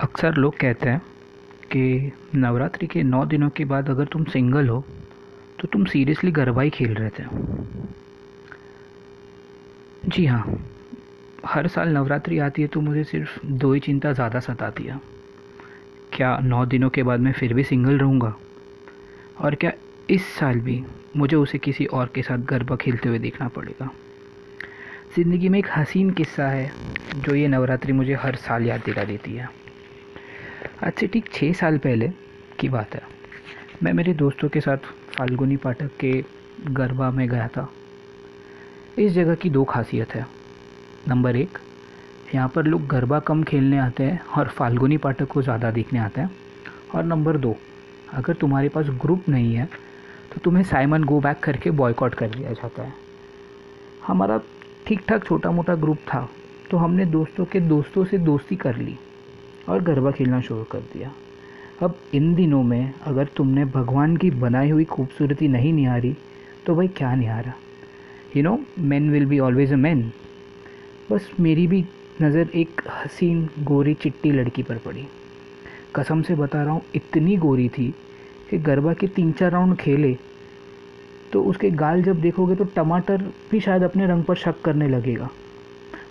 अक्सर लोग कहते हैं कि नवरात्रि के नौ दिनों के बाद अगर तुम सिंगल हो तो तुम सीरियसली गरबा ही खेल रहे थे। जी हाँ हर साल नवरात्रि आती है तो मुझे सिर्फ़ दो ही चिंता ज़्यादा सताती है। क्या नौ दिनों के बाद मैं फिर भी सिंगल रहूँगा? और क्या इस साल भी मुझे उसे किसी और के साथ गरबा खेलते हुए देखना पड़ेगा? ज़िंदगी में एक हसीन किस्सा है, जो ये नवरात्रि मुझे हर साल याद दिला देती है। आज से ठीक छः साल पहले की बात है। मैं मेरे दोस्तों के साथ फाल्गुनी पाठक के गरबा में गया था। इस जगह की दो खासियत है। नंबर एक, यहाँ पर लोग गरबा कम खेलने आते हैं और फाल्गुनी पाठक को ज़्यादा देखने आते हैं। और नंबर दो, अगर तुम्हारे पास ग्रुप नहीं है तो तुम्हें साइमन गो बैक करके बॉयकॉट कर दिया जाता है। हमारा ठीक ठाक छोटा मोटा ग्रुप था तो हमने दोस्तों के दोस्तों से दोस्ती कर ली। और गरबा खेलना शुरू कर दिया। अब इन दिनों में अगर तुमने भगवान की बनाई हुई खूबसूरती नहीं निहारी तो भाई क्या निहारा? You know man will be always a man बस मेरी भी नज़र एक हसीन, गोरी, चिट्टी लड़की पर पड़ी। कसम से बता रहा हूँ, इतनी गोरी थी कि गरबा के तीन चार राउंड खेले तो उसके गाल जब देखोगे तो टमाटर भी शायद अपने रंग पर शक करने लगेगा।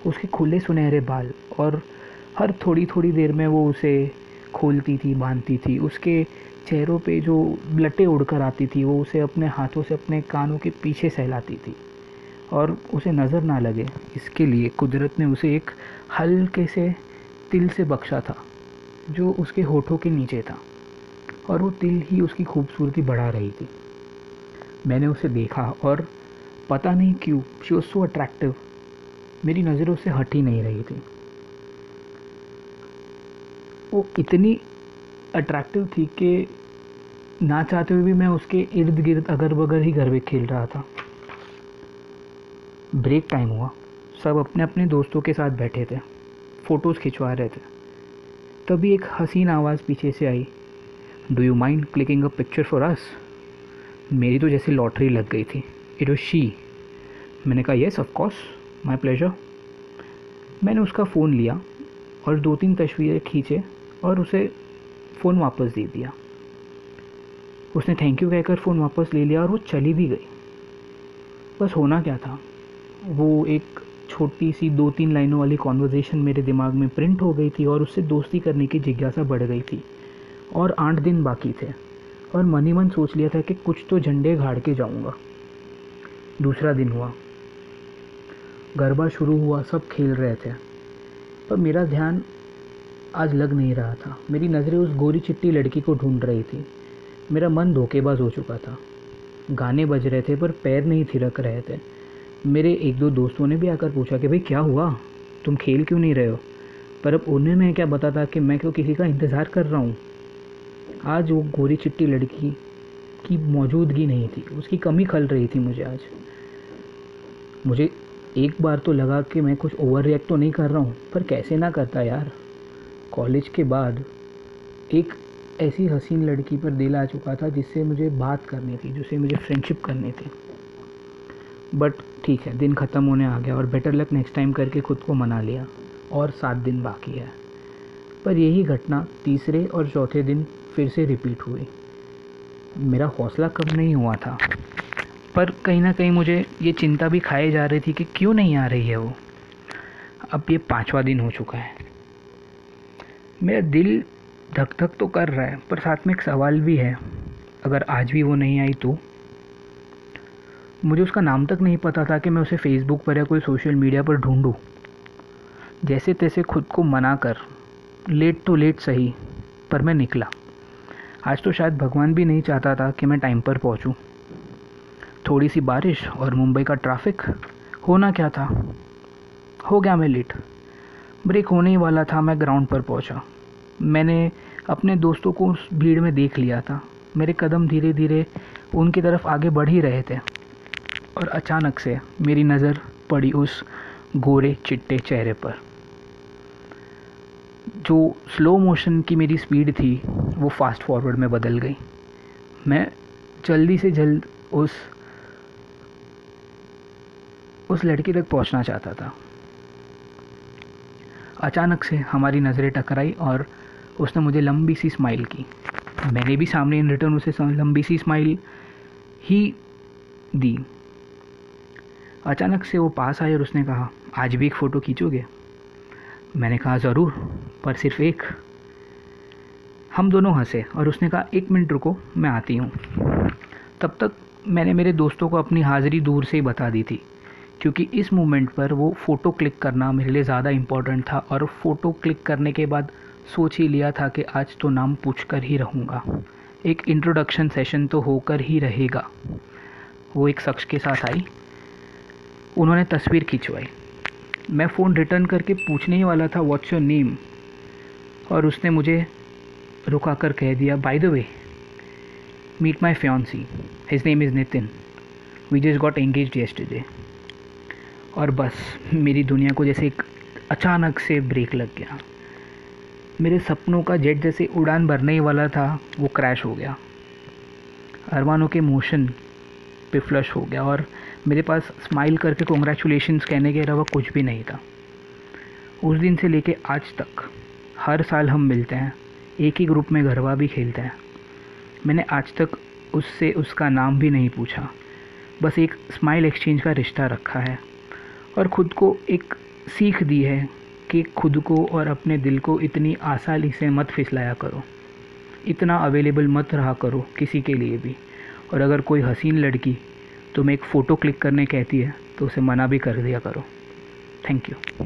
उसके खुले सुनहरे बाल और हर थोड़ी थोड़ी देर में वो उसे खोलती थी, बांधती थी। उसके चेहरों पे जो लटें उड़कर आती थी, वो उसे अपने हाथों से अपने कानों के पीछे सहलाती थी और उसे नज़र ना लगे। इसके लिए कुदरत ने उसे एक हल्के से तिल से बख्शा था, जो उसके होठों के नीचे था और वो तिल ही उसकी खूबसूरती बढ़ा रही थी। मैंने उसे देखा और पता नहीं क्यों शी वॉज़ सो अट्रैक्टिव मेरी नज़र उससे हट ही नहीं रही थी। वो इतनी अट्रैक्टिव थी कि ना चाहते हुए भी मैं उसके इर्द गिर्द अगर बगर ही घर में खेल रहा था। ब्रेक टाइम हुआ। सब अपने अपने दोस्तों के साथ बैठे थे। फ़ोटोज़ खिंचवा रहे थे। तभी एक हसीन आवाज़ पीछे से आई। Do you mind clicking a picture for us मेरी तो जैसे लॉटरी लग गई थी। इट वॉज़ शी मैंने कहा येस ऑफकोर्स माई प्लेजर मैंने उसका फ़ोन लिया और दो तीन तस्वीरें खींचे। और उसे फ़ोन वापस दे दिया। उसने थैंक यू कहकर फ़ोन वापस ले लिया और वो चली भी गई। बस होना क्या था? वो एक छोटी सी दो तीन लाइनों वाली कॉन्वर्जेसन मेरे दिमाग में प्रिंट हो गई थी और उससे दोस्ती करने की जिज्ञासा बढ़ गई थी। और आठ दिन बाकी थे। और मन ही मन सोच लिया था कि कुछ तो झंडे गाड़ के जाऊँगा। दूसरा दिन हुआ। गरबा शुरू हुआ, सब खेल रहे थे। पर मेरा ध्यान आज लग नहीं रहा था। मेरी नज़रें उस गोरी चिट्टी लड़की को ढूंढ रही थी। मेरा मन धोखेबाज हो चुका था। गाने बज रहे थे, पर पैर नहीं थिरक रहे थे। मेरे एक दो दोस्तों ने भी आकर पूछा कि, भाई, क्या हुआ? तुम खेल क्यों नहीं रहे हो? पर अब उन्हें मैं क्या बताता कि मैं क्यों किसी का इंतज़ार कर रहा हूँ? आज वो गोरी चिट्टी लड़की की मौजूदगी नहीं थी। उसकी कमी खल रही थी मुझे आज। मुझे एक बार तो लगा कि मैं कुछ ओवर रिएक्ट तो नहीं कर रहा हूँ, पर कैसे ना करता यार। कॉलेज के बाद एक ऐसी हसीन लड़की पर दिल आ चुका था जिससे मुझे बात करनी थी, जिससे मुझे फ्रेंडशिप करनी थी। बट ठीक है, दिन ख़त्म होने आ गया और बेटर लक नेक्स्ट टाइम करके ख़ुद को मना लिया और सात दिन बाकी है। पर यही घटना तीसरे और चौथे दिन फिर से रिपीट हुई। मेरा हौसला कम नहीं हुआ था, पर कहीं ना कहीं मुझे ये चिंता भी खाई जा रही थी कि क्यों नहीं आ रही है वो। अब ये पाँचवा दिन हो चुका है। मेरा दिल धक धक तो कर रहा है, पर साथ में एक सवाल भी है। अगर आज भी वो नहीं आई तो? मुझे उसका नाम तक नहीं पता था कि मैं उसे फेसबुक पर या कोई सोशल मीडिया पर ढूंढूं। जैसे तैसे खुद को मना कर लेट तो लेट सही, पर मैं निकला। आज तो शायद भगवान भी नहीं चाहता था कि मैं टाइम पर पहुंचूं। थोड़ी सी बारिश और मुंबई का ट्रैफ़िक होना क्या था? हो गया मैं लेट ब्रेक होने ही वाला था, मैं ग्राउंड पर पहुँचा। मैंने अपने दोस्तों को उस भीड़ में देख लिया था। मेरे कदम धीरे धीरे उनकी तरफ़ आगे बढ़ ही रहे थे और अचानक से मेरी नज़र पड़ी उस गोरे, चिट्टे चेहरे पर। जो स्लो मोशन की मेरी स्पीड थी, वो फास्ट फॉरवर्ड में बदल गई। मैं जल्दी से जल्द उस उस लड़की तक पहुँचना चाहता था। अचानक से हमारी नज़रें टकराई और उसने मुझे लंबी सी स्माइल की। मैंने भी सामने इन रिटर्न उसे लंबी सी स्माइल ही दी। अचानक से वो पास आए और उसने कहा, आज भी एक फ़ोटो खींचोगे? मैंने कहा, ज़रूर, पर सिर्फ़ एक। हम दोनों हंसे और उसने कहा, एक मिनट रुको, मैं आती हूँ। तब तक मैंने मेरे दोस्तों को अपनी हाज़िरी दूर से ही बता दी थी। क्योंकि इस मोमेंट पर वो फ़ोटो क्लिक करना मेरे लिए ज़्यादा इम्पोर्टेंट था और फ़ोटो क्लिक करने के बाद सोच ही लिया था कि आज तो नाम पूछ कर ही रहूँगा। एक इंट्रोडक्शन सेशन तो होकर ही रहेगा। वो एक शख्स के साथ आई। उन्होंने तस्वीर खिंचवाई। मैं फ़ोन रिटर्न करके पूछने ही वाला था व्हाट्स योर नेम और उसने मुझे रुका कर कह दिया by the way meet my fiancee his name is Nitin we just got engaged yesterday और बस, मेरी दुनिया को जैसे एक अचानक से ब्रेक लग गया। मेरे सपनों का जेट जैसे उड़ान भरने ही वाला था, वो क्रैश हो गया। अरमानों के मोशन पे फ्लश हो गया और मेरे पास स्माइल करके कॉन्ग्रेचुलेशंस कहने के अलावा कुछ भी नहीं था। उस दिन से लेके आज तक, हर साल हम मिलते हैं। एक ही ग्रुप में गरबा भी खेलते हैं। मैंने आज तक उससे उसका नाम भी नहीं पूछा। बस एक स्माइल एक्सचेंज का रिश्ता रखा है। और ख़ुद को एक सीख दी है कि खुद को और अपने दिल को इतनी आसानी से मत फिसलाया करो। इतना अवेलेबल मत रहा करो किसी के लिए भी। और अगर कोई हसीन लड़की तुम्हें एक फ़ोटो क्लिक करने कहती है तो उसे मना भी कर दिया करो। Thank you